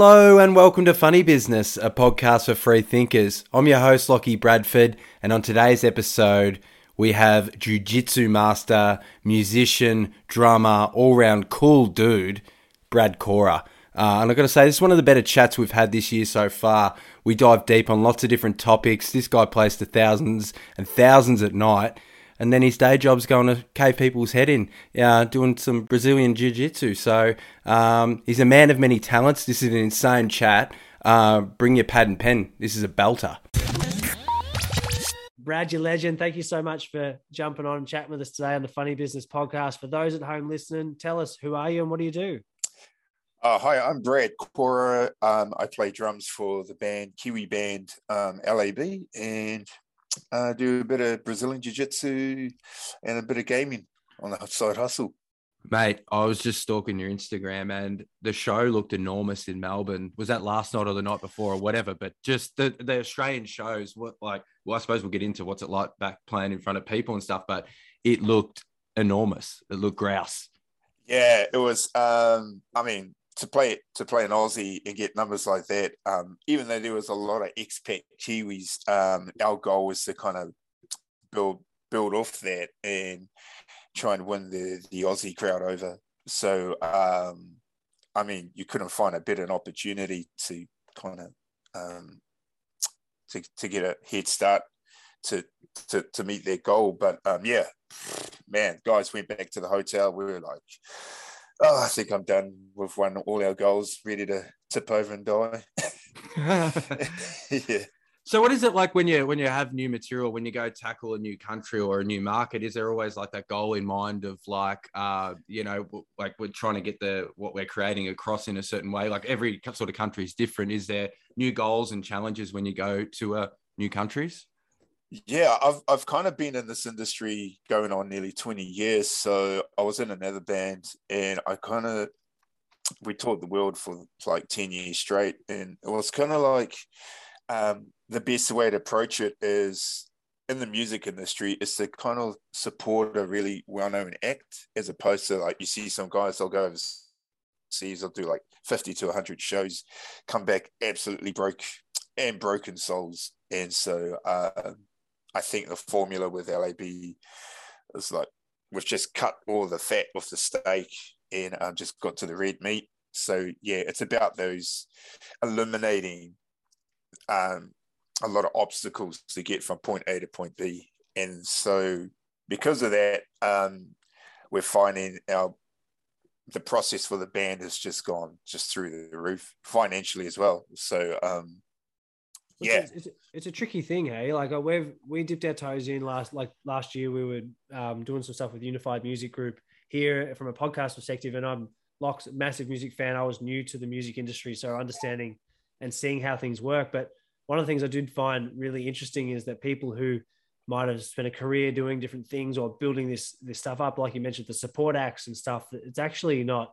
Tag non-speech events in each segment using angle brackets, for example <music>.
Hello and welcome to Funny Business, a podcast for free thinkers. I'm your host, Lockie Bradford, and on today's episode, we have Jiu Jitsu master, musician, drummer, all round cool dude, Brad Kora. Uh, and I've got to say, this is one of the better chats we've had this year so far. We dive deep on lots of different topics. This guy plays to thousands and thousands at night and then his day job's going to cave people's head in, uh, doing some Brazilian jiu jitsu. So um, he's a man of many talents. This is an insane chat. Uh, bring your pad and pen. This is a belter. Brad, your legend. Thank you so much for jumping on and chatting with us today on the Funny Business Podcast. For those at home listening, tell us who are you and what do you do? Uh, hi, I'm Brad Kora. Um, I play drums for the band Kiwi band um, LAB, and uh, do a bit of Brazilian Jiu Jitsu and a bit of gaming on the side hustle. Mate, I was just stalking your Instagram and the show looked enormous in Melbourne. Was that last night or the night before or whatever? But just the, the Australian shows, what like, well, I suppose we'll get into what's it like back playing in front of people and stuff, but it looked enormous. It looked grouse. Yeah, it was. Um, I mean, to play to play an Aussie and get numbers like that, um, even though there was a lot of expat Kiwis, um, our goal was to kind of build build off that and try and win the the Aussie crowd over. So, um, I mean, you couldn't find a better opportunity to kind of um, to to get a head start to to to meet their goal. But um, yeah, man, guys went back to the hotel. We were like oh, I think I'm done. We've won all our goals, ready to tip over and die. <laughs> yeah. So what is it like when you when you have new material when you go tackle a new country or a new market? Is there always like that goal in mind of like uh you know like we're trying to get the what we're creating across in a certain way? Like every sort of country is different. Is there new goals and challenges when you go to uh, new countries? Yeah, I've I've kind of been in this industry going on nearly 20 years. So I was in another band and I kind of we toured the world for like 10 years straight. And it was kind of like um, the best way to approach it is in the music industry is to kind of support a really well-known act as opposed to like you see some guys they'll go overseas they'll do like 50 to 100 shows come back absolutely broke and broken souls and so uh, I think the formula with LAB is like we've just cut all the fat off the steak and um, just got to the red meat. So yeah, it's about those eliminating um, a lot of obstacles to get from point A to point B. And so because of that, um, we're finding our the process for the band has just gone just through the roof financially as well. So um, yeah, it's, it's, it's, a tricky thing, hey. Like uh, we've we dipped our toes in last like last year. We were um, doing some stuff with Unified Music Group here from a podcast perspective, and I'm Locke's massive music fan. I was new to the music industry, so understanding and seeing how things work. But one of the things I did find really interesting is that people who might have spent a career doing different things or building this this stuff up, like you mentioned, the support acts and stuff. It's actually not.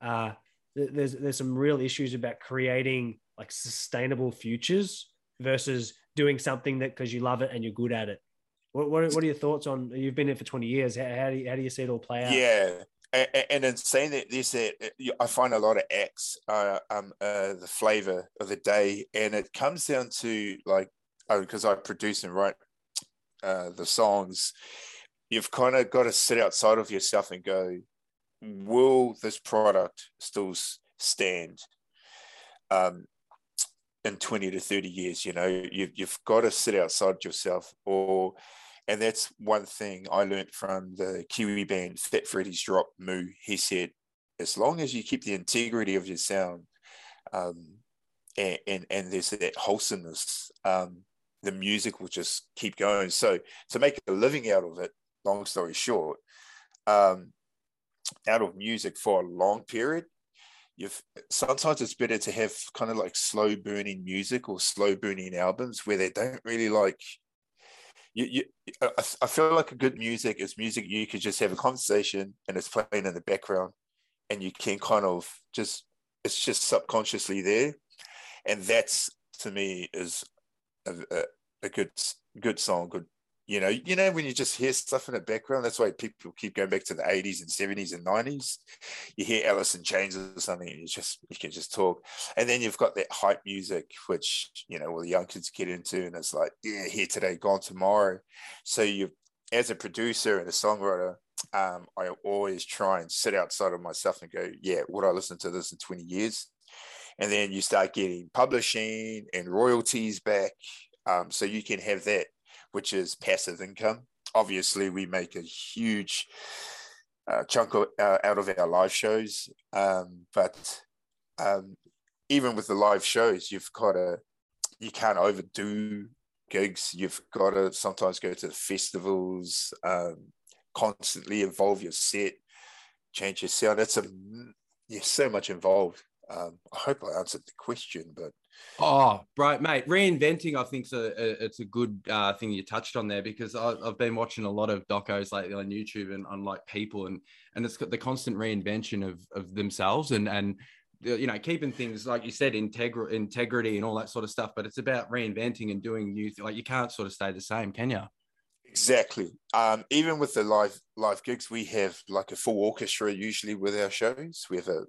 Uh, there's there's some real issues about creating like sustainable futures versus doing something that because you love it and you're good at it. What, what, what, are your thoughts on? You've been in for 20 years. How, how, do you, how do you see it all play out? Yeah. And, in saying that, this, that I find a lot of acts, uh, um, uh, the flavor of the day, and it comes down to like, oh, because I produce and write uh, the songs, you've kind of got to sit outside of yourself and go, will this product still stand? Um, in 20 to 30 years you know you've, you've got to sit outside yourself or and that's one thing i learned from the kiwi band fat freddy's drop Mu. He said as long as you keep the integrity of your sound um, and, and, and there's that wholesomeness um, the music will just keep going. So to make a living out of it long story short um, out of music for a long period you've sometimes it's better to have kind of like slow burning music or slow burning albums where they don't really like you, you I, feel like a good music is music you could just have a conversation and it's playing in the background and you can kind of just it's just subconsciously there. And that's to me is a, a, a good good song good You know, you know when you just hear stuff in the background. That's why people keep going back to the eighties and seventies and nineties. You hear Alice in Chains or something, and you just you can just talk. And then you've got that hype music, which you know all the young kids get into, and it's like, yeah, here today, gone tomorrow. So you, as a producer and a songwriter, um, I always try and sit outside of myself and go, yeah, would I listen to this in 20 years? And then you start getting publishing and royalties back. Um, so you can have that, which is passive income. Obviously, we make a huge uh, chunk of, uh, out of our live shows. Um, but um, even with the live shows, you've got to, you can't overdo gigs. You've got to sometimes go to the festivals. Um, constantly evolve your set, change your sound. It's a yeah, so much involved. Um, I hope I answered the question, but oh, right, mate, reinventing. I think it's a good uh, thing you touched on there because I, have been watching a lot of docos lately on YouTube and on like people and and it's got the constant reinvention of of themselves and and you know keeping things like you said integri- integrity and all that sort of stuff but it's about reinventing and doing new like you can't sort of stay the same can you Exactly. Um, even with the live live gigs, we have like a full orchestra usually with our shows. We have a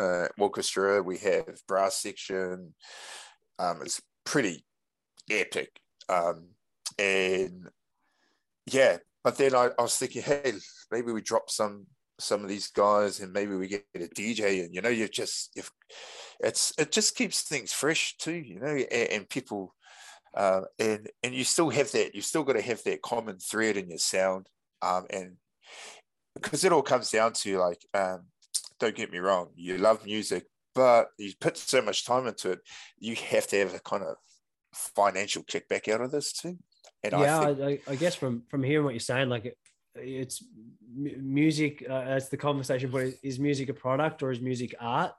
uh, orchestra, we have brass section. Um, it's pretty epic, um, and yeah. But then I, I was thinking, hey, maybe we drop some some of these guys, and maybe we get a DJ, and you know, you've just you've it's it just keeps things fresh too, you know, and, and people uh, and and you still have that. You've still got to have that common thread in your sound, um, and because it all comes down to like, um, don't get me wrong, you love music, but you put so much time into it, you have to have a kind of financial kickback out of this too. And yeah, I, think, I, I guess from from hearing what you're saying, like it, it's music. Uh, as the conversation point, is music a product or is music art?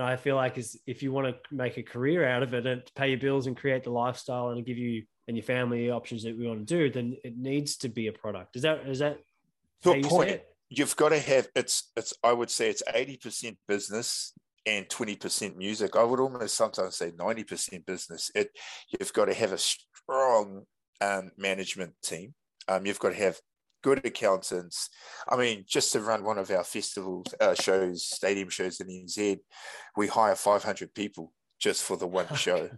And I feel like is if you want to make a career out of it and pay your bills and create the lifestyle and give you and your family options that we want to do, then it needs to be a product. Is that is that to a point? You've got to have it's it's I would say it's 80% business and 20% music. I would almost sometimes say 90% business. It you've got to have a strong um, management team. Um, you've got to have good accountants. I mean, just to run one of our festivals uh, shows, stadium shows in NZ, we hire 500 people just for the one <laughs> show.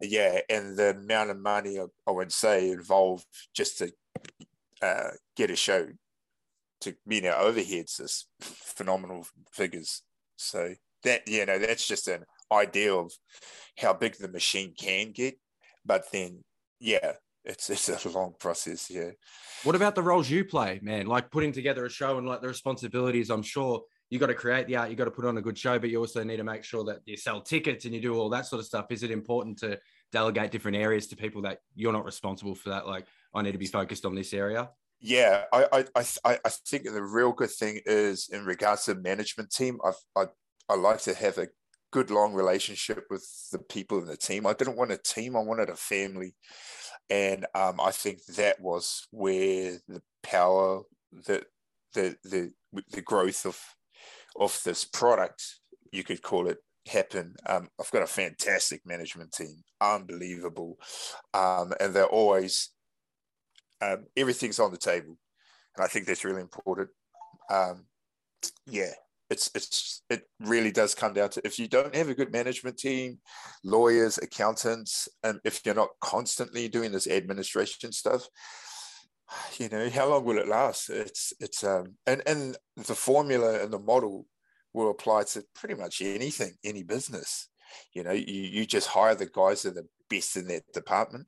yeah, and the amount of money I would say involved just to uh, get a show to meet our overheads is phenomenal figures. So that you know that's just an idea of how big the machine can get. But then, yeah, it's it's a long process. Yeah. What about the roles you play, man? Like putting together a show and like the responsibilities. I'm sure you got to create the art, you got to put on a good show, but you also need to make sure that you sell tickets and you do all that sort of stuff. Is it important to delegate different areas to people that you're not responsible for that? Like, I need to be focused on this area. Yeah, I I I, I think the real good thing is in regards to management team. I I I like to have a good long relationship with the people in the team. I didn't want a team; I wanted a family and um, I think that was where the power, the the the the growth of of this product, you could call it, happen. Um, I've got a fantastic management team, unbelievable, um, and they're always um, everything's on the table, and I think that's really important. Um, yeah, it's it's it really does come down to if you don't have a good management team, lawyers, accountants, and if you're not constantly doing this administration stuff, you know how long will it last? It's it's um and and the formula and the model will apply to pretty much anything, any business. You know, you you just hire the guys that are the best in that department.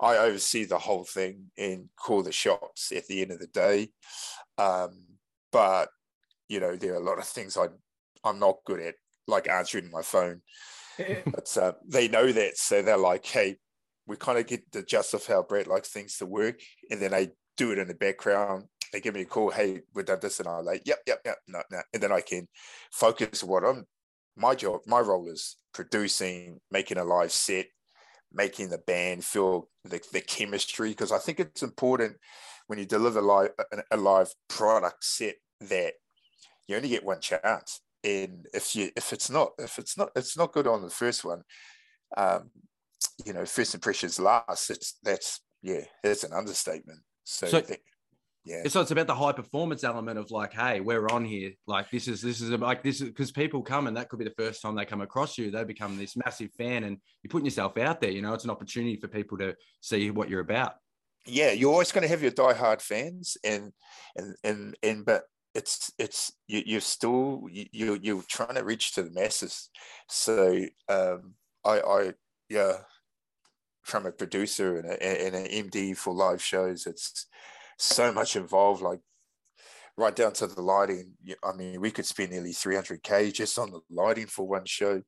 I oversee the whole thing and call the shots at the end of the day. Um, but you know, there are a lot of things I I'm not good at, like answering my phone. but uh, they know that, so they're like, "Hey, we kind of get the gist of how Brett likes things to work, and then I do it in the background. They give me a call, "Hey, we've done this," and I'm like, "Yep, yep, yep, no, no," and then I can focus what I'm. My job, my role is producing, making a live set, making the band feel the, the chemistry because I think it's important when you deliver live a live product set that you only get one chance. And if you if it's not if it's not it's not good on the first one, um, you know, first impressions last. It's that's yeah, that's an understatement. So, So- that- yeah, So it's about the high performance element of like, hey, we're on here. Like this is this is like this is because people come and that could be the first time they come across you. They become this massive fan, and you're putting yourself out there. You know, it's an opportunity for people to see what you're about. yeah, you're always going to have your diehard fans, and and and and but it's it's you, you're still you you- you're trying to reach to the masses. So um, I I yeah, from a producer and, a, and an MD for live shows, it's so much involved. Like right down to the lighting. I mean, we could spend nearly 300k just on the lighting for one show.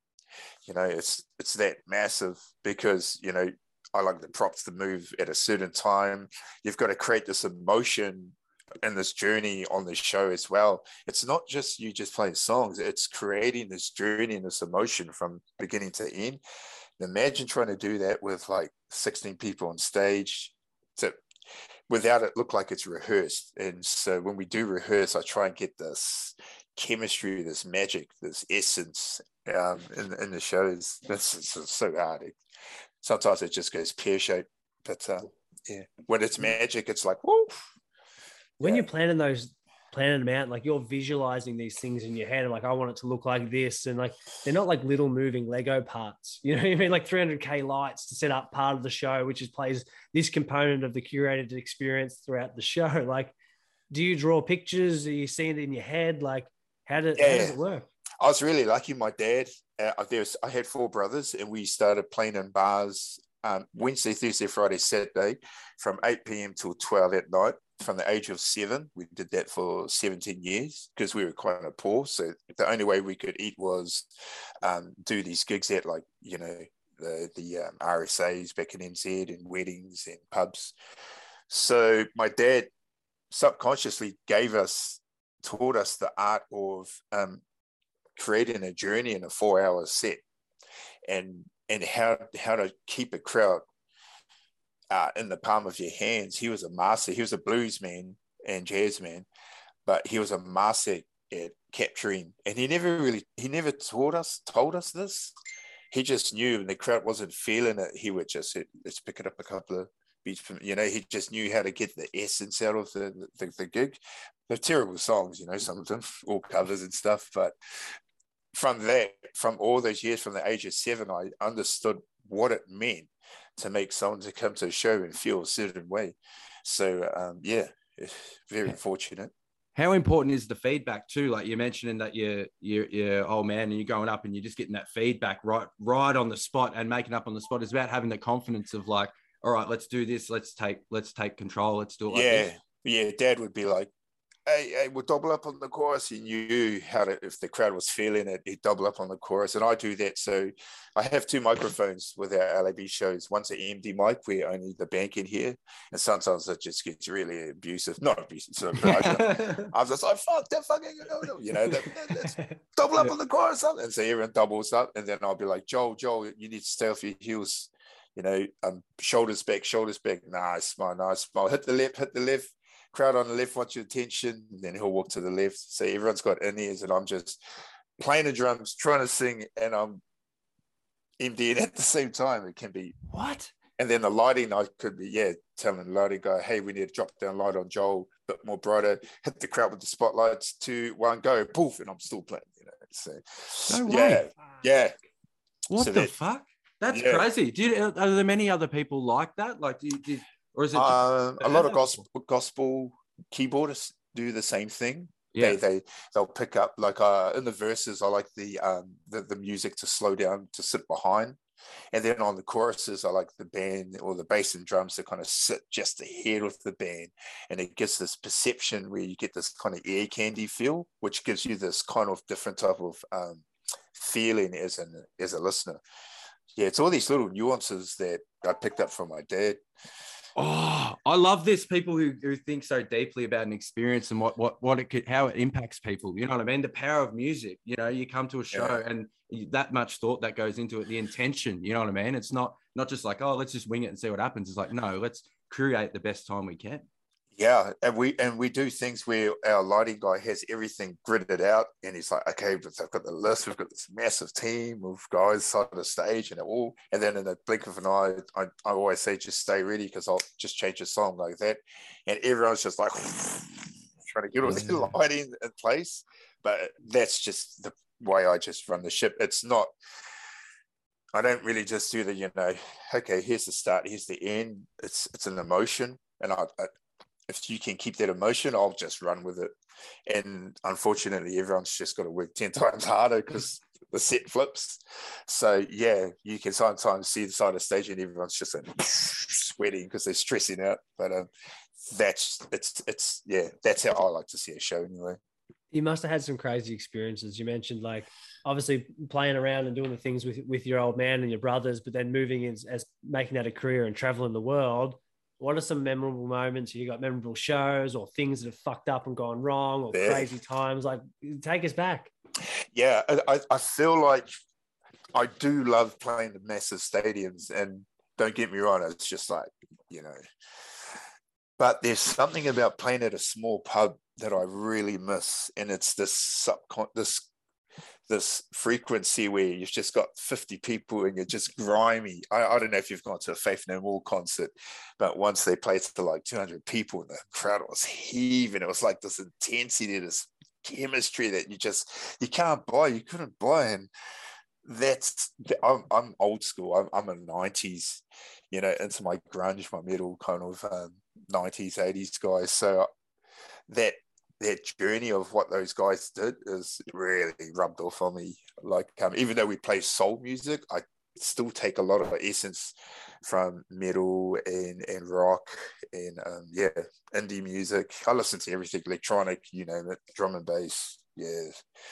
You know, it's it's that massive because you know I like the props to move at a certain time. You've got to create this emotion and this journey on the show as well. It's not just you just playing songs, it's creating this journey and this emotion from beginning to end. Imagine trying to do that with like 16 people on stage to without it look like it's rehearsed. And so when we do rehearse, I try and get this chemistry, this magic, this essence um, in, in the shows. That's it's so hard. It- sometimes it just goes pear shaped, but uh, yeah, when it's magic, it's like whoa. When Yeah. you're planning those planning them out like you're visualizing these things in your head and like i want it to look like this and like they're not like little moving lego parts <laughs> you know what i mean like 300k lights to set up part of the show which is plays this component of the curated experience throughout the show <laughs> like do you draw pictures are you seeing it in your head like how, do, how does it work I was really lucky. My dad, uh, there was, I had four brothers, and we started playing in bars um, Wednesday, Thursday, Friday, Saturday, from 8 p.m. till 12 at night. From the age of seven, we did that for 17 years because we were quite poor. So the only way we could eat was um, do these gigs at like you know the the um, RSA's back in NZ and weddings and pubs. So my dad subconsciously gave us taught us the art of um, creating a journey in a four hour set and and how how to keep a crowd uh, in the palm of your hands. He was a master. He was a blues man and jazz man but he was a master at capturing. And he never really he never taught us told us this. He just knew and the crowd wasn't feeling it. He would just let's pick it up a couple of beats from you know he just knew how to get the essence out of the the, the gig. They're terrible songs you know some of them <laughs> all covers and stuff but from that, from all those years, from the age of seven, I understood what it meant to make someone to come to a show and feel a certain way. So um, yeah, very fortunate. How important is the feedback too? Like you're mentioning that you're you're, you're old man and you're going up and you're just getting that feedback right right on the spot and making up on the spot. It's about having the confidence of like, all right, let's do this. Let's take let's take control. Let's do it. Like yeah, this. yeah. Dad would be like, "Hey, hey, we'll double up on the chorus." He knew how to if the crowd was feeling it, he'd double up on the chorus, and I do that. So I have two microphones with our LAB shows. One's an EMD mic where only the band can hear, and sometimes it just gets really abusive. Not abusive, so I, <laughs> I'm just like, "Fuck that fucking," you know, that, that, double up on the chorus, and so everyone doubles up, and then I'll be like, "Joel, Joel, you need to stay off your heels." You know, um, shoulders back, shoulders back. Nice, smile, nice, smile. Hit the left, hit the left. Crowd on the left wants your attention. And then he'll walk to the left. So everyone's got in ears, and I'm just playing the drums, trying to sing, and I'm MDing at the same time. It can be, what? and then the lighting, I could be, yeah, telling the lighting guy, hey, we need to drop down light on Joel, a bit more brighter, hit the crowd with the spotlights, two, one, go, poof, and I'm still playing, you know. So, No yeah, way. yeah. What So the that- fuck? That's Yeah. crazy. Do you, are there many other people like that? Like, do you, do you- or is it? Um, a lot of gospel gospel keyboardists do the same thing. yeah. They they they'll pick up like uh in the verses. I like the um the, the music to slow down to sit behind, and then on the choruses I like the band or the bass and drums to kind of sit just ahead of the band, and it gives this perception where you get this kind of ear candy feel, which gives you this kind of different type of um feeling as an as a listener. Yeah, it's all these little nuances that I picked up from my dad. Oh, I love this. People who, who think so deeply about an experience and what what what it could, how it impacts people. You know what I mean? The power of music. You know, you come to a show Yeah. and you- that much thought that goes into it. The intention. You know what I mean? It's not not just like oh, let's just wing it and see what happens. It's like no, let's create the best time we can. Yeah, and we and we do things where our lighting guy has everything gridded out, and he's like, "Okay, but I've got the list. We've got this massive team of guys side of the stage, and it all." And then in the blink of an eye, I, I always say, "Just stay ready," because I'll just change a song like that, and everyone's just like <laughs> trying to get all the <laughs> lighting in place. But that's just the way I just run the ship. It's not. I don't really just do the, you know, okay, here's the start, here's the end. It's it's an emotion, and I, I if you can keep that emotion, I'll just run with it. And unfortunately, everyone's just got to work 10 <laughs> times harder because the set flips. So, yeah, you can sometimes see the side of stage and everyone's just like <laughs> sweating because they're stressing out. But um, that's, it's, it's, yeah, that's how I like to see a show anyway. You must have had some crazy experiences. You mentioned like obviously playing around and doing the things with, with your old man and your brothers, but then moving as, as making that a career and traveling the world what are some memorable moments? You got memorable shows or things that have fucked up and gone wrong or yeah. crazy times? Like, take us back. Yeah, I, I feel like I do love playing the massive stadiums, and don't get me wrong, it's just like you know. But there's something about playing at a small pub that I really miss, and it's this subcon this this frequency where you've just got 50 people and you're just grimy. I, I don't know if you've gone to a Faith No More concert, but once they played to like 200 people and the crowd was heaving, it was like this intensity, this chemistry that you just, you can't buy, you couldn't buy. And that's, I'm, I'm old school. I'm, I'm a 90s, you know, into my grunge, my metal kind of um, 90s, 80s guys. So that that journey of what those guys did is really rubbed off on me. Like, um, even though we play soul music, I still take a lot of essence from metal and, and rock and um, yeah, indie music. I listen to everything electronic, you name it, drum and bass, yeah.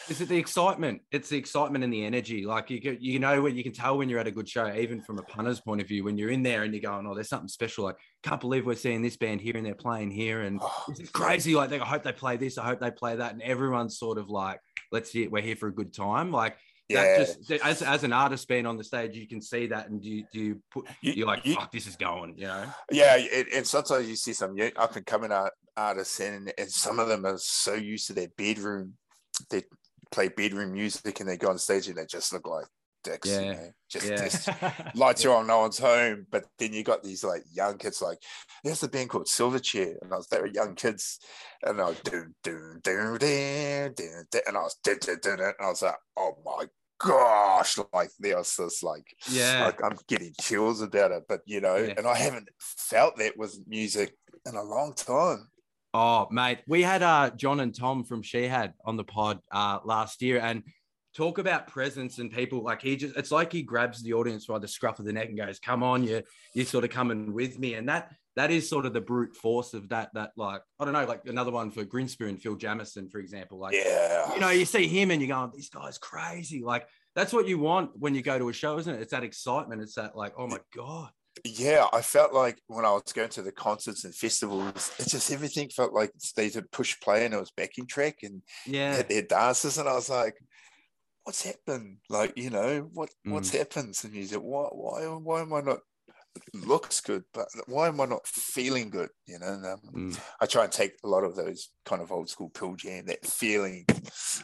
Is it the excitement? It's the excitement and the energy. Like you, you know what you can tell when you're at a good show, even from a punter's point of view, when you're in there and you're going, "Oh, there's something special." Like, can't believe we're seeing this band here and they're playing here, and oh, it's crazy. Like, I hope they play this. I hope they play that, and everyone's sort of like, "Let's see, we're here for a good time." Like, yeah. just as, as an artist being on the stage, you can see that, and do you, do you put you, are like, you, "Fuck, this is going," you know? Yeah, and, and sometimes you see some up and coming art, artists, and and some of them are so used to their bedroom they play bedroom music and they go on stage and they just look like dicks. Yeah. You know? Just, yeah. just lights are on, no one's home. But then you got these like young kids, like there's a band called Silverchair, and I was they were young kids, and I was do do do do do, and I was do, do, do, and I was like, oh my gosh, like there's this like yeah, like, I'm getting chills about it. But you know, yeah. and I haven't felt that with music in a long time. Oh, mate, we had uh, John and Tom from Shihad on the pod uh, last year, and talk about presence and people like he just it's like he grabs the audience by the scruff of the neck and goes come on you you're sort of coming with me. And that that is sort of the brute force of that that like i don't know like another one for grinspoon phil jamieson for example like yeah. you know you see him and you're going this guy's crazy. Like that's what you want when you go to a show isn't it? It's that excitement. It's that like oh my god yeah, I felt like when I was going to the concerts and festivals, it just everything felt like they did push play and it was backing track and yeah, their dances, and I was like, "What's happened? Like, you know, what mm. what's happened to music? Why why why am I not?" looks good but why am i not feeling good you know and, um, mm. i try and take a lot of those kind of old school pill Jam that feeling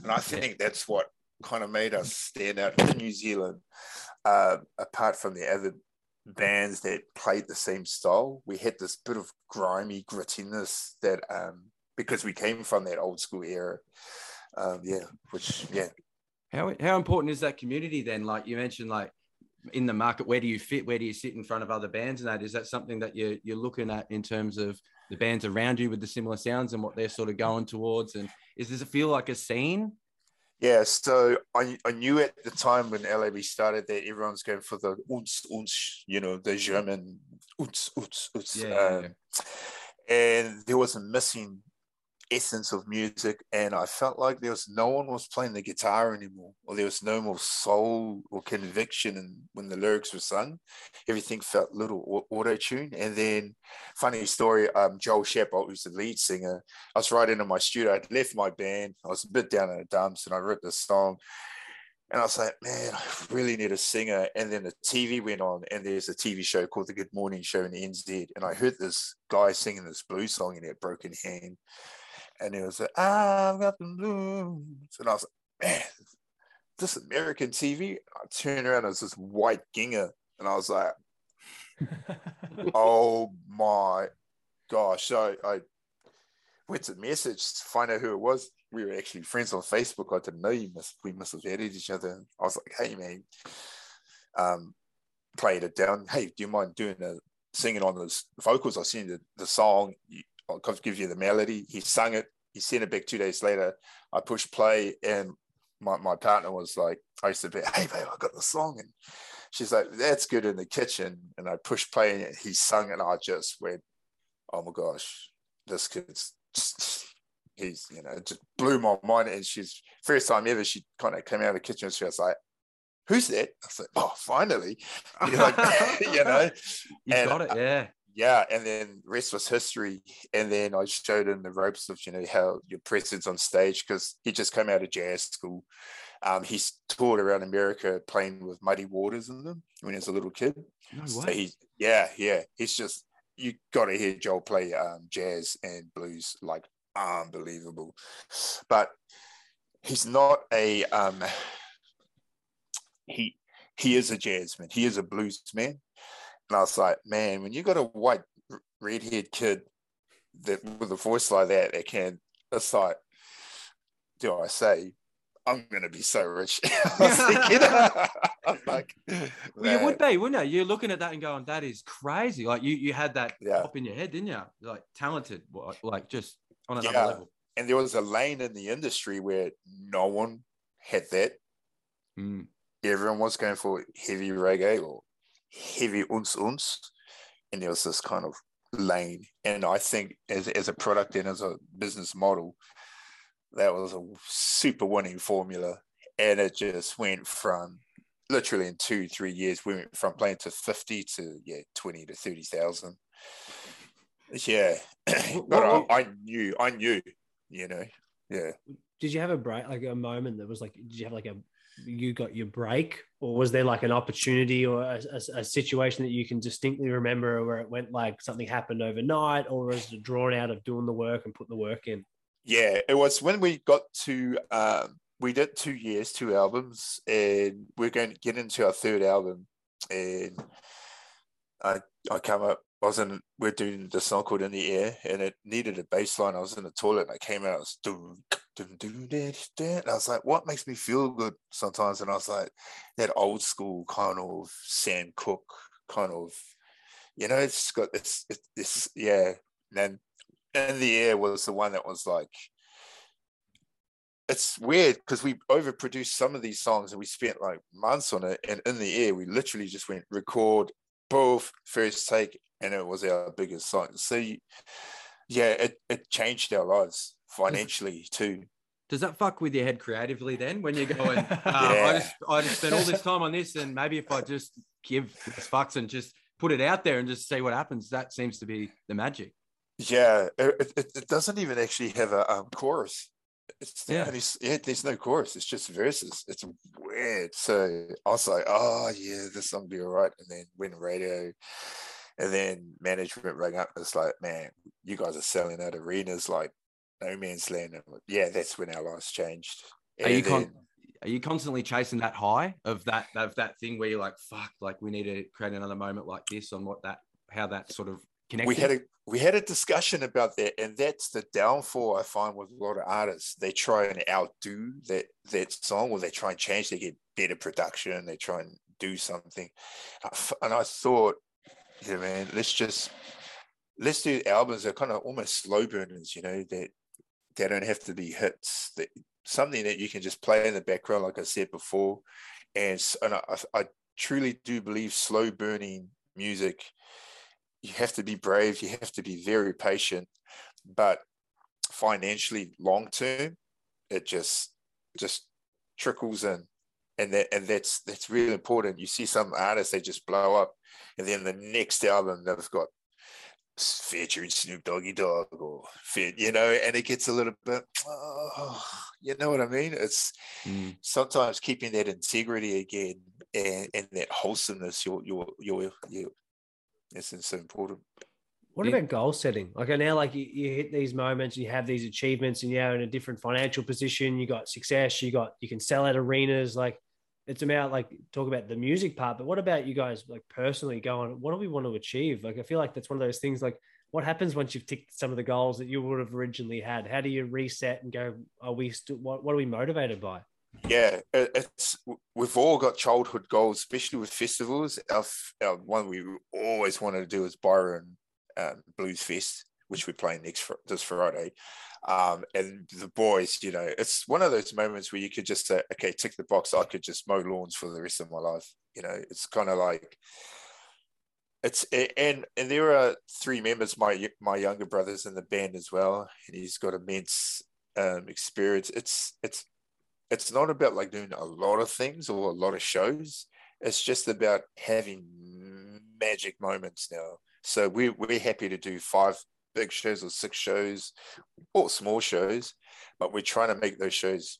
and i think that's what kind of made us stand out in new zealand uh, apart from the other bands that played the same style. We had this bit of grimy grittiness that um, because we came from that old school era. Um, yeah, which yeah. How how important is that community then? Like you mentioned, like in the market, where do you fit? Where do you sit in front of other bands? And that is that something that you're you're looking at in terms of the bands around you with the similar sounds and what they're sort of going towards? And is does it feel like a scene? Yeah, so I, I knew at the time when LAB started that everyone's going for the uns uns, you know, the German uns uns uns. Yeah, um, yeah. And there was a missing essence of music and i felt like there was no one was playing the guitar anymore or there was no more soul or conviction and when the lyrics were sung everything felt little auto-tune and then funny story um, joel shadbolt who's the lead singer i was right into my studio i'd left my band i was a bit down in the dumps and i wrote this song And I was like, man, I really need a singer. And then the TV went on, and there's a TV show called The Good Morning Show in NZ. And I heard this guy singing this blues song in that broken hand. And it was like, I've got the blues. And I was like, man, this American TV. I turned around, it was this white ginger. And I was like, <laughs> oh my gosh. So I went to message to find out who it was. We were actually friends on Facebook. I didn't know you must we must have added each other. I was like, hey man, um, played it down. Hey, do you mind doing a singing on the vocals? I sent the, the song. I'll give you the melody. He sung it. He sent it back two days later. I pushed play, and my, my partner was like, I used to be, <laughs> hey babe, I got the song, and she's like, that's good in the kitchen. And I pushed play, and he sung, it. and I just went, oh my gosh, this kid's just <laughs> he's you know, just blew my mind and she's first time ever she kind of came out of the kitchen and she was like who's that i said, oh finally <laughs> you know, you know you got it yeah yeah and then rest was history and then i showed him the ropes of you know how your presence on stage because he just came out of jazz school um, he's toured around america playing with muddy waters in them when he was a little kid no so he, yeah yeah he's just you got to hear Joel play um, jazz and blues like unbelievable. But he's not a um, he he is a jazzman. He is a blues man. And I was like, man, when you got a white redhead kid that with a voice like that, that can, it's like, do I say, I'm going to be so rich. <laughs> I'm <laughs> <laughs> like, well, you would be, wouldn't you? You're looking at that and going, that is crazy. Like you, you had that yeah. pop in your head, didn't you? Like talented, like just on another yeah. level. And there was a lane in the industry where no one had that. Mm. Everyone was going for heavy reggae or heavy uns uns. And there was this kind of lane. And I think as, as a product and as a business model, that was a super winning formula. And it just went from literally in two, three years, we went from playing to 50 to yeah, 20 to 30,000. Yeah. but I, I, knew, I knew, you know, yeah. Did you have a break, like a moment that was like, did you have like a, you got your break or was there like an opportunity or a, a, a situation that you can distinctly remember where it went like something happened overnight or was it drawn out of doing the work and putting the work in? Yeah, it was when we got to um, we did two years, two albums, and we're going to get into our third album. And I I come up, I was in, we're doing the song called In the Air, and it needed a bass line. I was in the toilet, and I came out, was and I was like, what makes me feel good sometimes? And I was like, that old school kind of Sam Cooke kind of, you know, it's got this, this, yeah. And in the air was the one that was like it's weird because we overproduced some of these songs and we spent like months on it and in the air we literally just went record both first take and it was our biggest song so yeah it, it changed our lives financially too does that fuck with your head creatively then when you're going <laughs> uh, yeah. I just I just spent all this time on this and maybe if I just give fucks and just put it out there and just see what happens that seems to be the magic yeah, it, it, it, doesn't even actually have a um, chorus. It's yeah. yeah, there's no chorus. It's just verses. It's weird. So I was like, oh yeah, this song be all right. And then went radio, and then management rang up. It's like, man, you guys are selling out arenas like no man's land. And yeah, that's when our lives changed. Are you then, con- are you constantly chasing that high of that of that thing where you're like, fuck, like we need to create another moment like this on what that how that sort of connected? We had a we had a discussion about that, and that's the downfall I find with a lot of artists. They try and outdo that that song, or they try and change. They get better production. They try and do something, and I thought, yeah, man, let's just let's do albums that are kind of almost slow burners. You know that they don't have to be hits. That something that you can just play in the background, like I said before, and and I, I truly do believe slow burning music you have to be brave, you have to be very patient, but financially long term, it just just trickles in. And that and that's that's really important. You see some artists they just blow up, and then the next album they've got featuring Snoop Doggy Dogg or fit, you know, and it gets a little bit, oh, you know what I mean? It's mm. sometimes keeping that integrity again and, and that wholesomeness. Your your your your. It's so important. What yeah. about goal setting? Like now, like you, you hit these moments, you have these achievements, and you're in a different financial position. You got success. You got you can sell at arenas. Like it's about like talk about the music part, but what about you guys like personally going? What do we want to achieve? Like I feel like that's one of those things. Like what happens once you've ticked some of the goals that you would have originally had? How do you reset and go? Are we still? What, what are we motivated by? Yeah, it's we've all got childhood goals, especially with festivals. Our, our one we always wanted to do is Byron um, Blues Fest, which we're playing next this Friday. Um, and the boys, you know, it's one of those moments where you could just say, okay, tick the box. I could just mow lawns for the rest of my life. You know, it's kind of like it's and and there are three members, my my younger brothers in the band as well, and he's got immense um, experience. It's it's it's not about like doing a lot of things or a lot of shows. It's just about having magic moments now. So we we're happy to do five big shows or six shows or small shows, but we're trying to make those shows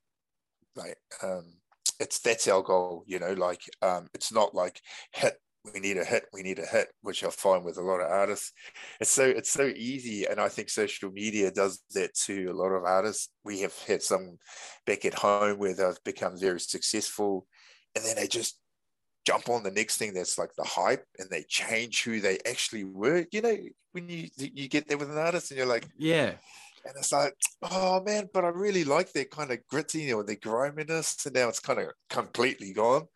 like um it's that's our goal, you know, like um it's not like hit we need a hit, we need a hit, which I find with a lot of artists. It's so it's so easy, and I think social media does that to a lot of artists. We have had some back at home where they've become very successful, and then they just jump on the next thing that's like the hype, and they change who they actually were. You know, when you you get there with an artist, and you're like, yeah. And it's like, oh man, but I really like their kind of gritty or the griminess, and now it's kind of completely gone.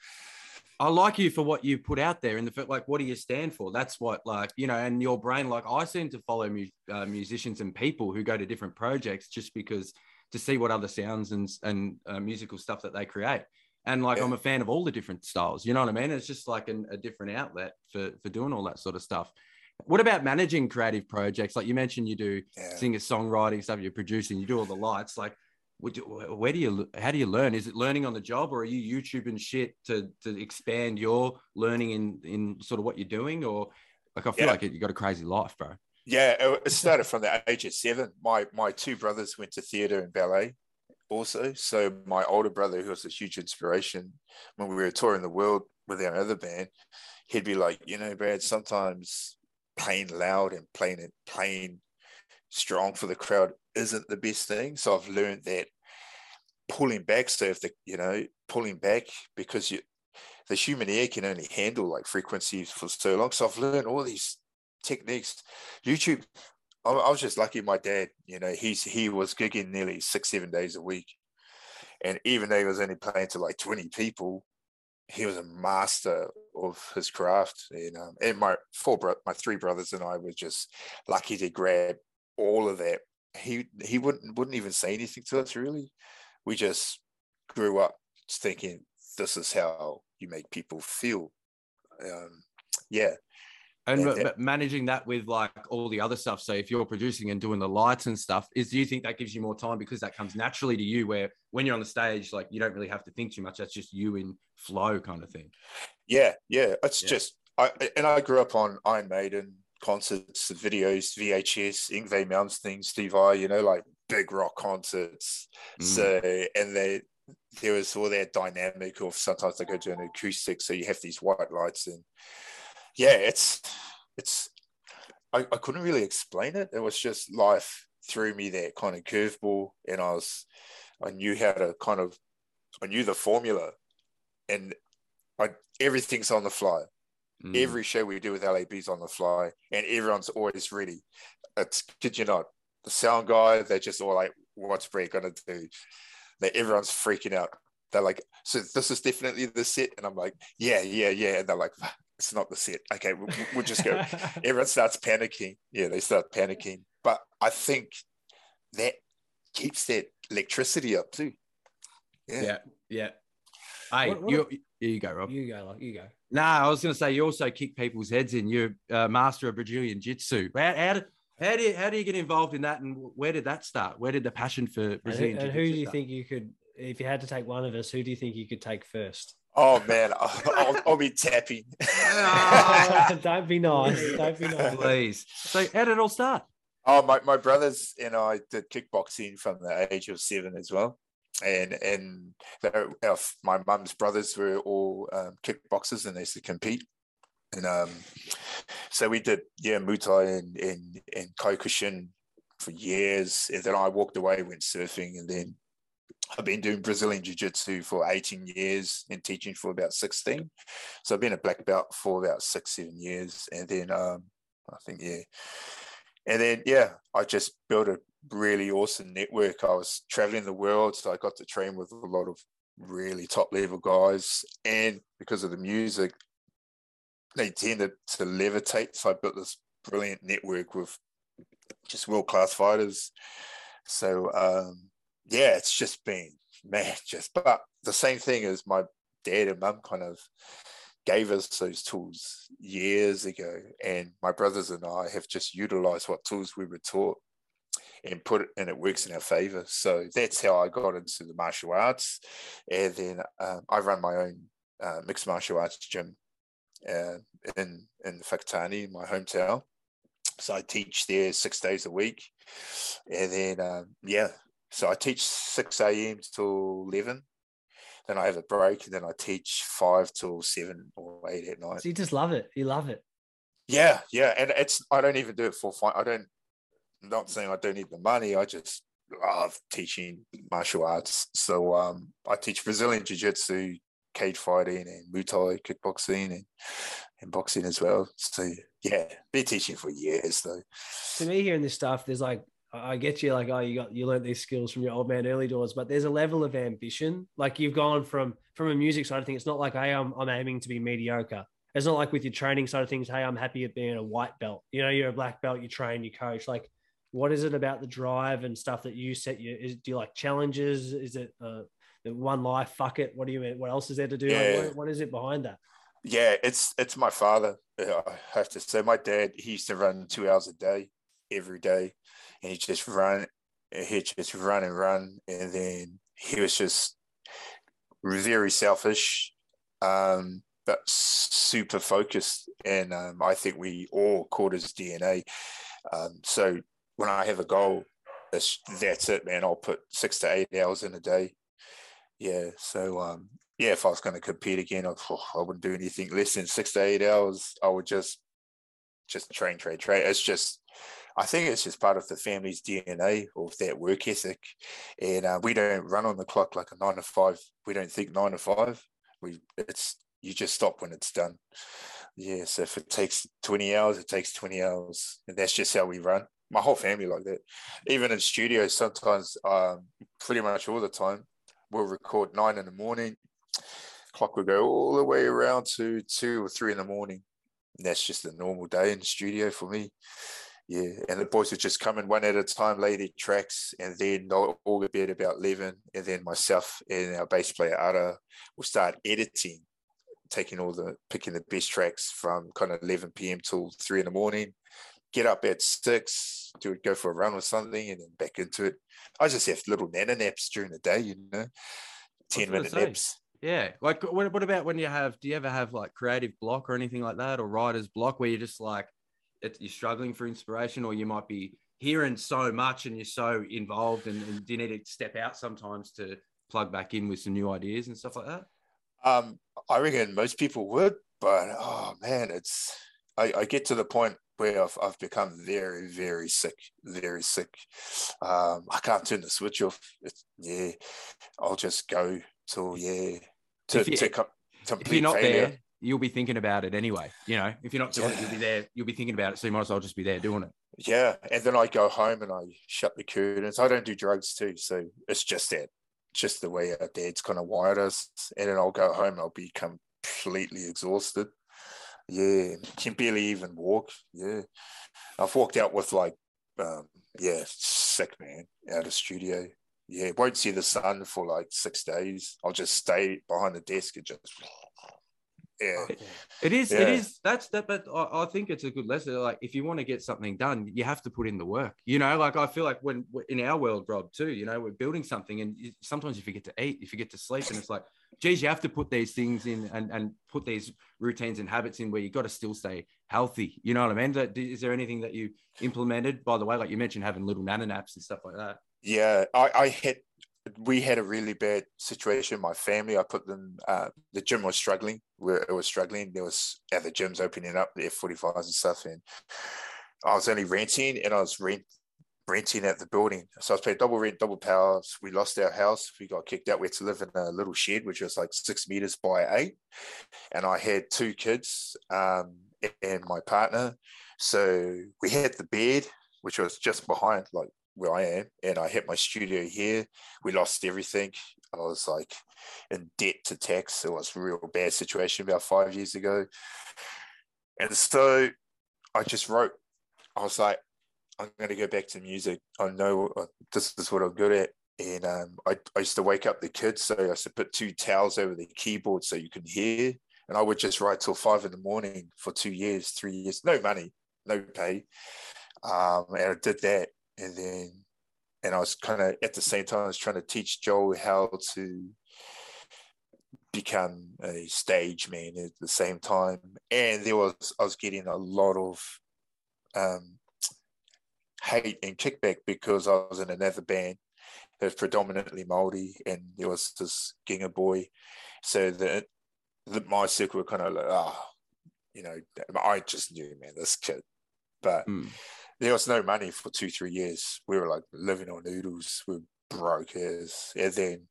I like you for what you put out there in the like. What do you stand for? That's what like you know, and your brain. Like I seem to follow mu- uh, musicians and people who go to different projects just because to see what other sounds and and uh, musical stuff that they create. And like yeah. I'm a fan of all the different styles. You know what I mean? It's just like an, a different outlet for for doing all that sort of stuff. What about managing creative projects? Like you mentioned, you do yeah. singer songwriting stuff. You're producing. You do all the lights. Like where do you how do you learn? Is it learning on the job or are you youtubing shit to to expand your learning in in sort of what you're doing? Or like i feel yeah. like you got a crazy life bro. Yeah it started from the age of seven. My my two brothers went to theater and ballet also. So my older brother who was a huge inspiration when we were touring the world with our other band he'd be like you know brad sometimes playing loud and playing it playing strong for the crowd isn't the best thing. So I've learned that pulling back. So if the you know pulling back because you the human ear can only handle like frequencies for so long. So I've learned all these techniques. YouTube. I, I was just lucky. My dad, you know, he's he was gigging nearly six seven days a week, and even though he was only playing to like twenty people, he was a master of his craft. And um, and my four bro- my three brothers and I were just lucky to grab all of that he he wouldn't wouldn't even say anything to us really. We just grew up thinking this is how you make people feel. Um, yeah. And, and managing that with like all the other stuff. So if you're producing and doing the lights and stuff, is do you think that gives you more time because that comes naturally to you? Where when you're on the stage, like you don't really have to think too much. That's just you in flow kind of thing. Yeah, yeah. It's yeah. just I and I grew up on Iron Maiden, concerts, videos, VHS, Yngwie Malmsteen, Steve Vai, you know, like big rock concerts. Mm. So, and they, there was all that dynamic of sometimes they go to an acoustic, so you have these white lights and yeah, it's, it's, I, I couldn't really explain it. It was just life threw me that kind of curveball and I was, I knew how to kind of, I knew the formula and I, everything's on the fly. Mm. Every show we do with LAB's on the fly, and everyone's always ready. It's kid you not. The sound guy, they're just all like, "What's Brett gonna do?" That everyone's freaking out. They're like, "So this is definitely the set," and I'm like, "Yeah, yeah, yeah," and they're like. It's not the set. Okay, we'll, we'll just go. <laughs> Everyone starts panicking. Yeah, they start panicking. But I think that keeps that electricity up too. Yeah, yeah. yeah. Hey, what, what, you, you go, Rob. You go, you go. No, I was going to say you also kick people's heads in. You're a uh, master of Brazilian Jiu-Jitsu. How, how, do, how do you how do you get involved in that, and where did that start? Where did the passion for Brazilian? And, and who do you start? think you could, if you had to take one of us, who do you think you could take first? Oh man, <laughs> I'll, I'll, I'll be tapping. Oh, <laughs> don't be nice. Don't be nice. Please. So how did it all start? Oh, my, my brothers and I did kickboxing from the age of seven as well. And and our, my mum's brothers were all um, kickboxers and they used to compete. And um, so we did, yeah, Muay Thai and, and, and Kyokushin for years. And then I walked away, went surfing. And then I've been doing Brazilian Jiu Jitsu for 18 years and teaching for about 16. So I've been a black belt for about six, seven years. And then um, I think, yeah. And then, yeah, I just built a really awesome network. I was traveling the world, so I got to train with a lot of really top level guys. And because of the music, they tended to levitate. So I built this brilliant network with just world class fighters. So, um, yeah, it's just been, man, just, but the same thing as my dad and mum kind of gave us those tools years ago. And my brothers and I have just utilized what tools we were taught and put it and it works in our favor. So that's how I got into the martial arts. And then um, I run my own uh, mixed martial arts gym uh, in in Whakatane, my hometown. So I teach there six days a week. And then, um, yeah, so I teach 6 a.m. till 11. Then I have a break and then I teach 5 till 7 or 8 at night. So you just love it. You love it. Yeah, yeah, and it's I don't even do it for fun. I don't. Not saying I don't need the money. I just love teaching martial arts. So um, I teach Brazilian Jiu Jitsu, cage fighting, and Muay Thai, kickboxing, and and boxing as well. So yeah, been teaching for years though. to me hearing this stuff there's like I I get you like oh you got you learned these skills from your old man early doors but there's a level of ambition like you've gone from from a music side of things it's not like hey I'm, I'm aiming to be mediocre it's not like with your training side of things hey I'm happy at being a white belt you know you're a black belt you train you coach like what is it about the drive and stuff that you set you is do you like challenges is it uh the one life fuck it what do you mean what else is there to do Like, what, what is it behind that Yeah, it's it's my father. uh, I have to say, my dad. He used to run two hours a day, every day, and he just run. He just run and run, and then he was just very selfish, um, but super focused. And um, I think we all caught his DNA. Um, so when I have a goal, that's it, man. I'll put six to eight hours in a day. Yeah. So um, yeah, if I was going to compete again, I, I wouldn't do anything less than six to eight hours. I would just just train, train, train. It's just, I think it's just part of the family's DNA of that work ethic. And uh, we don't run on the clock like a nine to five. We don't think nine to five. We it's you just stop when it's done. Yeah. So if it takes twenty hours, it takes twenty hours, and that's just how we run. My whole family like that. Even in studios, sometimes, um, pretty much all the time, we'll record nine in the morning. Clock will go all the way around to two or three in the morning. And that's just a normal day in the studio for me. Yeah, and the boys would just come in one at a time, lay their tracks, and then they'll all get bed about 11. And then myself and our bass player, Ara, will start editing, taking all the, picking the best tracks from kind of 11 p.m. till three in the morning. Get up at six, do it, go for a run or something, and then back into it. I just have little nana naps during the day, you know, 10 minute naps. Yeah. Like, what, what about when you have, do you ever have like creative block or anything like that or writer's block where you're just like, it, you're struggling for inspiration or you might be hearing so much and you're so involved and, and you need to step out sometimes to plug back in with some new ideas and stuff like that? Um, I reckon most people would, but oh man, it's I, I get to the point where I've, I've become very, very sick, very sick. Um, I can't turn the switch off. It's, yeah, I'll just go till yeah to, If you- to com- If you're not failure. there, you'll be thinking about it anyway. You know, if you're not doing it, you'll be there, you'll be thinking about it. So you might as well just be there doing it. Yeah, and then I go home and I shut the curtains. I don't do drugs too, so it's just that, just the way our dad's kind of wired us. And then I'll go home and I'll be completely exhausted. Yeah, can barely even walk. Yeah, I've walked out with like, um, yeah, sick man out of studio. Yeah, won't see the sun for like six days. I'll just stay behind the desk and just, <sniffs> yeah, It is, it Yeah. is. That's that, but I, I think it's a good lesson. Like, if you want to get something done, you have to put in the work. You know, like I feel like when in our world, Rob, too. You know, we're building something, and you, sometimes you forget to eat, you forget to sleep, and it's like, geez, you have to put these things in and, and put these routines and habits in where you've got to still stay healthy. You know what I mean? Is there anything that you implemented, by the way, like you mentioned, having little nana naps and stuff like that? Yeah, I, I had, we had a really bad situation. My family, I put them, uh, the gym was struggling. It was struggling. There was other gyms opening up, the F45s and stuff. And I was only renting and I was rent, renting at the building. So I was paying double rent, double powers. We lost our house. We got kicked out. We had to live in a little shed, which was like six meters by eight. And I had two kids um, and my partner. So we had the bed, which was just behind like where I am. And I had my studio here. We lost everything. I was like in debt to tax. It was a real bad situation about five years ago. And so I just wrote, I was like, I'm going to go back to music. I know uh, this is what I'm good at. And um, I, I used to wake up the kids. So I used to put two towels over the keyboard so you can hear. And I would just write till five in the morning for two years, three years, no money, no pay. Um, and I did that. And then, and I was kind of at the same time, I was trying to teach Joe how to become a stage man at the same time. And there was, I was getting a lot of, um, hate and kickback because I was in another band that was predominantly Maori, and there was this Ginger boy. So that my circle were kind of like, oh, you know, I just knew, man, this kid. But mm. there was no money for two, three years. We were like living on noodles. We were broke as, and then,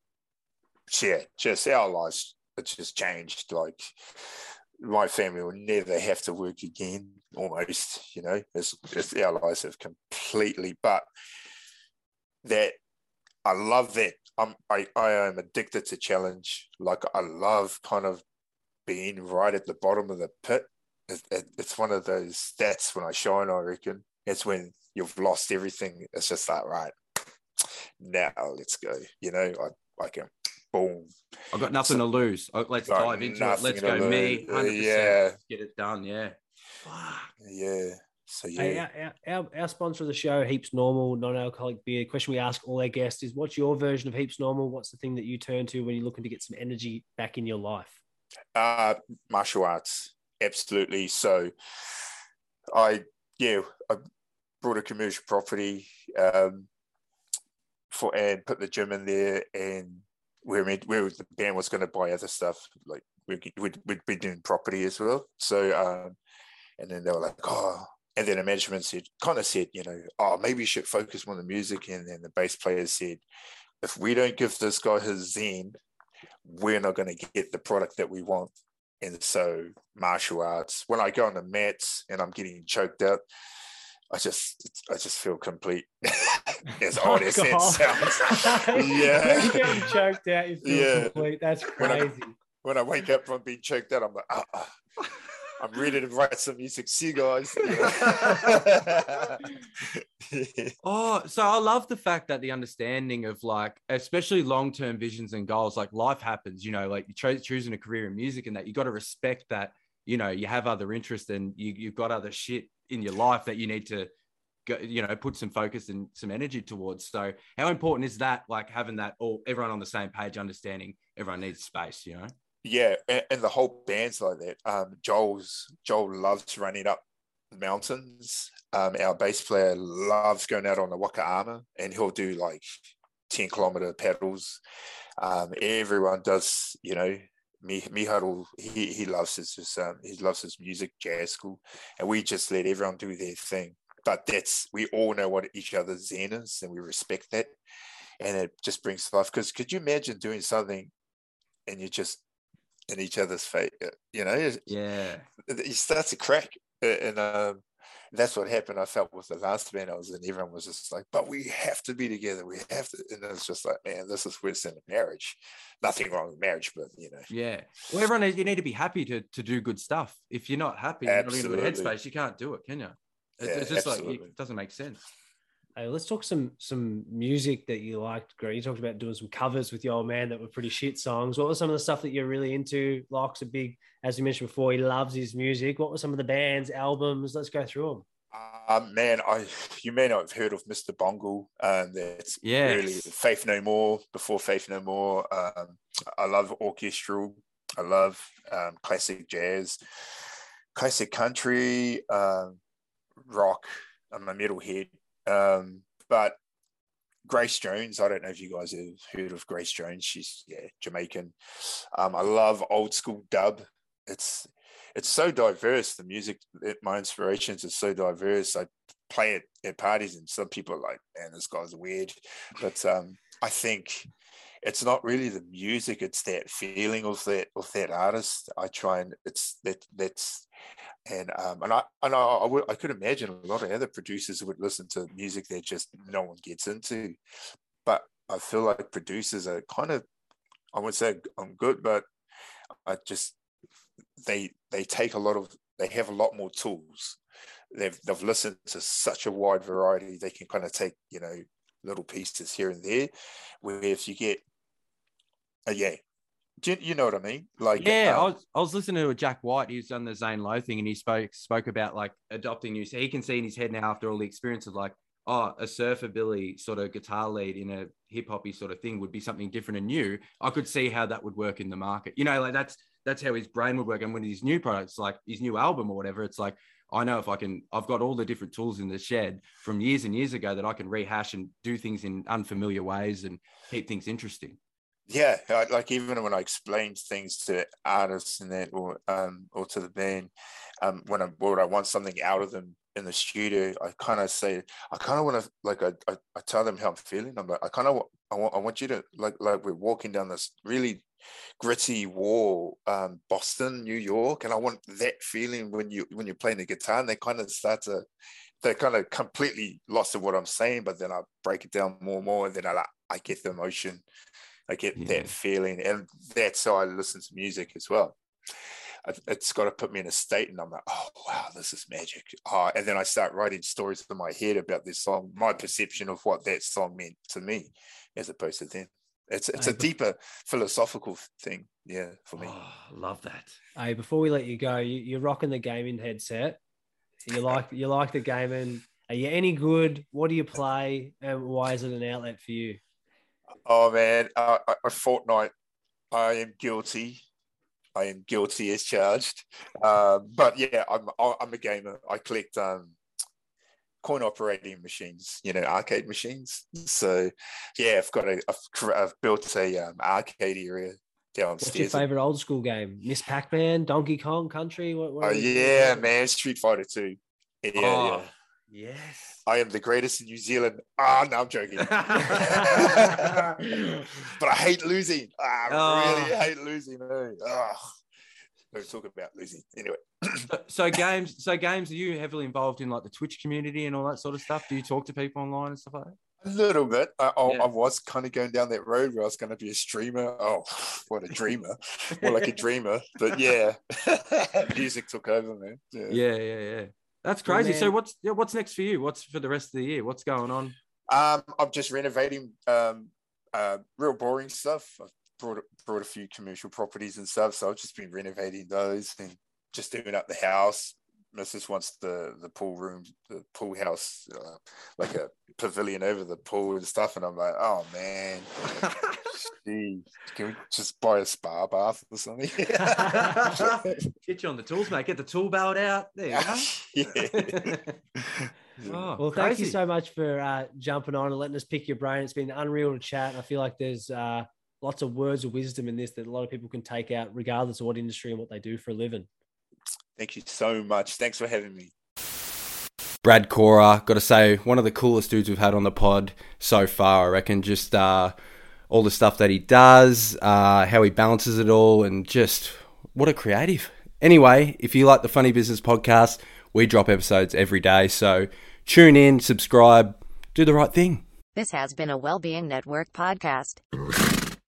yeah, just our lives, it just changed. Like my family will never have to work again almost you know it's, it's our lives have completely but that i love that. I'm I, I am addicted to challenge. Like i love kind of being right at the bottom of the pit. It, it, it's one of those that's when i shine i reckon. It's when you've lost everything. It's just like right now let's go. You know i i can boom. I've got nothing so, to lose. Let's dive into it. Let's go me. 100%. Yeah. Get it done. Yeah. Fuck. Yeah. So yeah. Hey, our, our, our, sponsor of the show, Heaps Normal, non-alcoholic beer. question we ask all our guests is, what's your version of Heaps Normal? What's the thing that you turn to when you're looking to get some energy back in your life? Uh, martial arts, absolutely. So, I yeah, I brought a commercial property um, for and put the gym in there, and we were the band was going to buy other stuff like we, we'd, we'd be doing property as well. So um, and then they were like, oh, and then the management said, kind of said, you know, oh, maybe you should focus on the music. And then the bass player said, if we don't give this guy his zen, we're not going to get the product that we want. And so martial arts, when I go on the mats and I'm getting choked up, I just I just feel complete. <laughs> as <laughs> oh, odd as it sounds. <laughs> yeah. getting choked out, you feel yeah. complete. That's crazy. When I, when I, wake up from being choked out, I'm like, oh, oh. I'm ready to write some music. See you guys. oh, so I love the fact that the understanding of like, especially long term visions and goals, like life happens, you know, like you cho- choosing a career in music and that you got to respect that, you know, you have other interests and you, you've got other shit in your life that you need to go, you know, put some focus and some energy towards. So how important is that? Like having that all everyone on the same page, understanding everyone needs space, you know? Yeah, and, and the whole band's like that. Um, Joel's Joel loves running up mountains. Um, our bass player loves going out on the Waka Ama, and he'll do like ten kilometer pedals. Um, everyone does, you know. Miharo, he he loves his, his um, he loves his music, jazz school, and we just let everyone do their thing. But that's we all know what each other's zen is, and we respect that, and it just brings life. Because could you imagine doing something, and you're just in each other's face. You know, yeah, you start to crack, uh, and um, that's what happened. I felt with the last band I was in. Everyone was just like, "But we have to be together. We have to." And it's just like, man, this is worse than a marriage. Nothing wrong with marriage, but you know, yeah. Well, everyone, you need to be happy to to do good stuff. If you're not happy, you're not in a good headspace. You can't do it, can you? It's, yeah, it's just absolutely. like it doesn't make sense. Hey, let's talk some some music that you liked. Great. You talked about doing some covers with your old man that were pretty shit songs. What was some of the stuff that you're really into? Locke's a big, as you mentioned before, he loves his music. What were some of the bands, albums? Let's go through them. Uh, man, I you may not have heard of Mr. Bungle. Um, that's yes. really Faith No More. Before Faith No More, um, I love orchestral. I love um, classic jazz, classic country, um, rock. I'm a metalhead, um, but Grace Jones. I don't know if you guys have heard of Grace Jones. She's yeah Jamaican. Um, I love old school dub. It's it's so diverse. The music, it, my inspirations are so diverse. I play it at parties, and some people are like, "Man, this guy's weird," but um, I think it's not really the music; it's that feeling of that of that artist. I try and it's that that's and um, and I and I, I, would, I could imagine a lot of other producers would listen to music that just no one gets into, but I feel like producers are kind of I would say I'm good, but I just they they take a lot of they have a lot more tools. They've they've listened to such a wide variety. They can kind of take you know little pieces here and there. Where if you get, uh, yeah, you, you, know what I mean? Like yeah, um, I was I was listening to a Jack White. He's done the Zane Lowe thing, and he spoke spoke about like adopting new. So he can see in his head now after all the experience of like oh, a surfer Billy sort of guitar lead in a hip hoppy sort of thing would be something different and new. I could see how that would work in the market. You know, like that's that's how his brain would work. And when his new products, like his new album or whatever, it's like I know if I can, I've got all the different tools in the shed from years and years ago that I can rehash and do things in unfamiliar ways and keep things interesting. Yeah, like even when I explain things to artists and that, or um, or to the band, um, when I when I want something out of them in the studio, I kind of say, I kind of want to like I, I, I tell them how I'm feeling. I'm like, I kind of I want I want you to like like we're walking down this really gritty wall, um, Boston, New York, and I want that feeling when you when you're playing the guitar, and they kind of start to they're kind of completely lost of what I'm saying, but then I break it down more and more, and then I like I get the emotion, I get yeah. that feeling, and that's how I listen to music as well it's got to put me in a state and I'm like, oh wow, this is magic. Oh, and then I start writing stories in my head about this song, my perception of what that song meant to me, as opposed to them. It's it's a deeper philosophical thing, yeah, for me. Oh, love that. Hey, before we let you go, you, are rocking the gaming headset. You like you like the gaming. Are you any good? What do you play, and why is it an outlet for you? Oh man, uh, Fortnite. I am guilty. I am guilty as charged. Um, but yeah, I'm I'm a gamer. I collect um, coin operating machines, you know, arcade machines. So yeah, I've got a I've, I've built a um, arcade area downstairs. What's your favorite old school game? Miss Pac Man, Donkey Kong Country. What? what oh yeah, man, Street Fighter Two. Yeah, oh, yeah. Yes. I am the greatest in New Zealand. Ah, oh, no, I'm joking. <laughs> <laughs> but I hate losing. I oh. really hate losing. Oh. Don't talk about losing anyway. so, so, games, so games. Are you heavily involved in like the Twitch community and all that sort of stuff? Do you talk to people online and stuff like that? A little bit. I, I, yeah. I was kind of going down that road where I was going to be a streamer. Oh, <sighs> what a dreamer! More like a <laughs> dreamer. But yeah, music took over, man. Yeah, yeah, yeah. yeah. That's crazy. so what's yeah, what's next for you? What's for the rest of the year? What's going on? Um, I'm just renovating um, uh, real boring stuff. I've brought brought a few commercial properties and stuff, so I've just been renovating those and just doing up the house. Mrs. wants the the pool room, the pool house, uh, like a pavilion over the pool and stuff, and I'm like, oh man, <laughs> Gee, can we just buy a spa bath or something? <laughs> Get you on the tools, mate. Get the tool belt out. There you go. <laughs> yeah. Oh, well, thank you so much for uh, jumping on and letting us pick your brain. It's been unreal to chat. I feel like there's uh, lots of words of wisdom in this that a lot of people can take out, regardless of what industry and what they do for a living. Thank you so much. Thanks for having me. Brad Kora, got to say, one of the coolest dudes we've had on the pod so far. I reckon just uh, all the stuff that he does, uh, how he balances it all, and just what a creative. Anyway, if you like the Funny Business podcast, we drop episodes every day. So tune in, subscribe, do the right thing. This has been a Wellbeing Network podcast.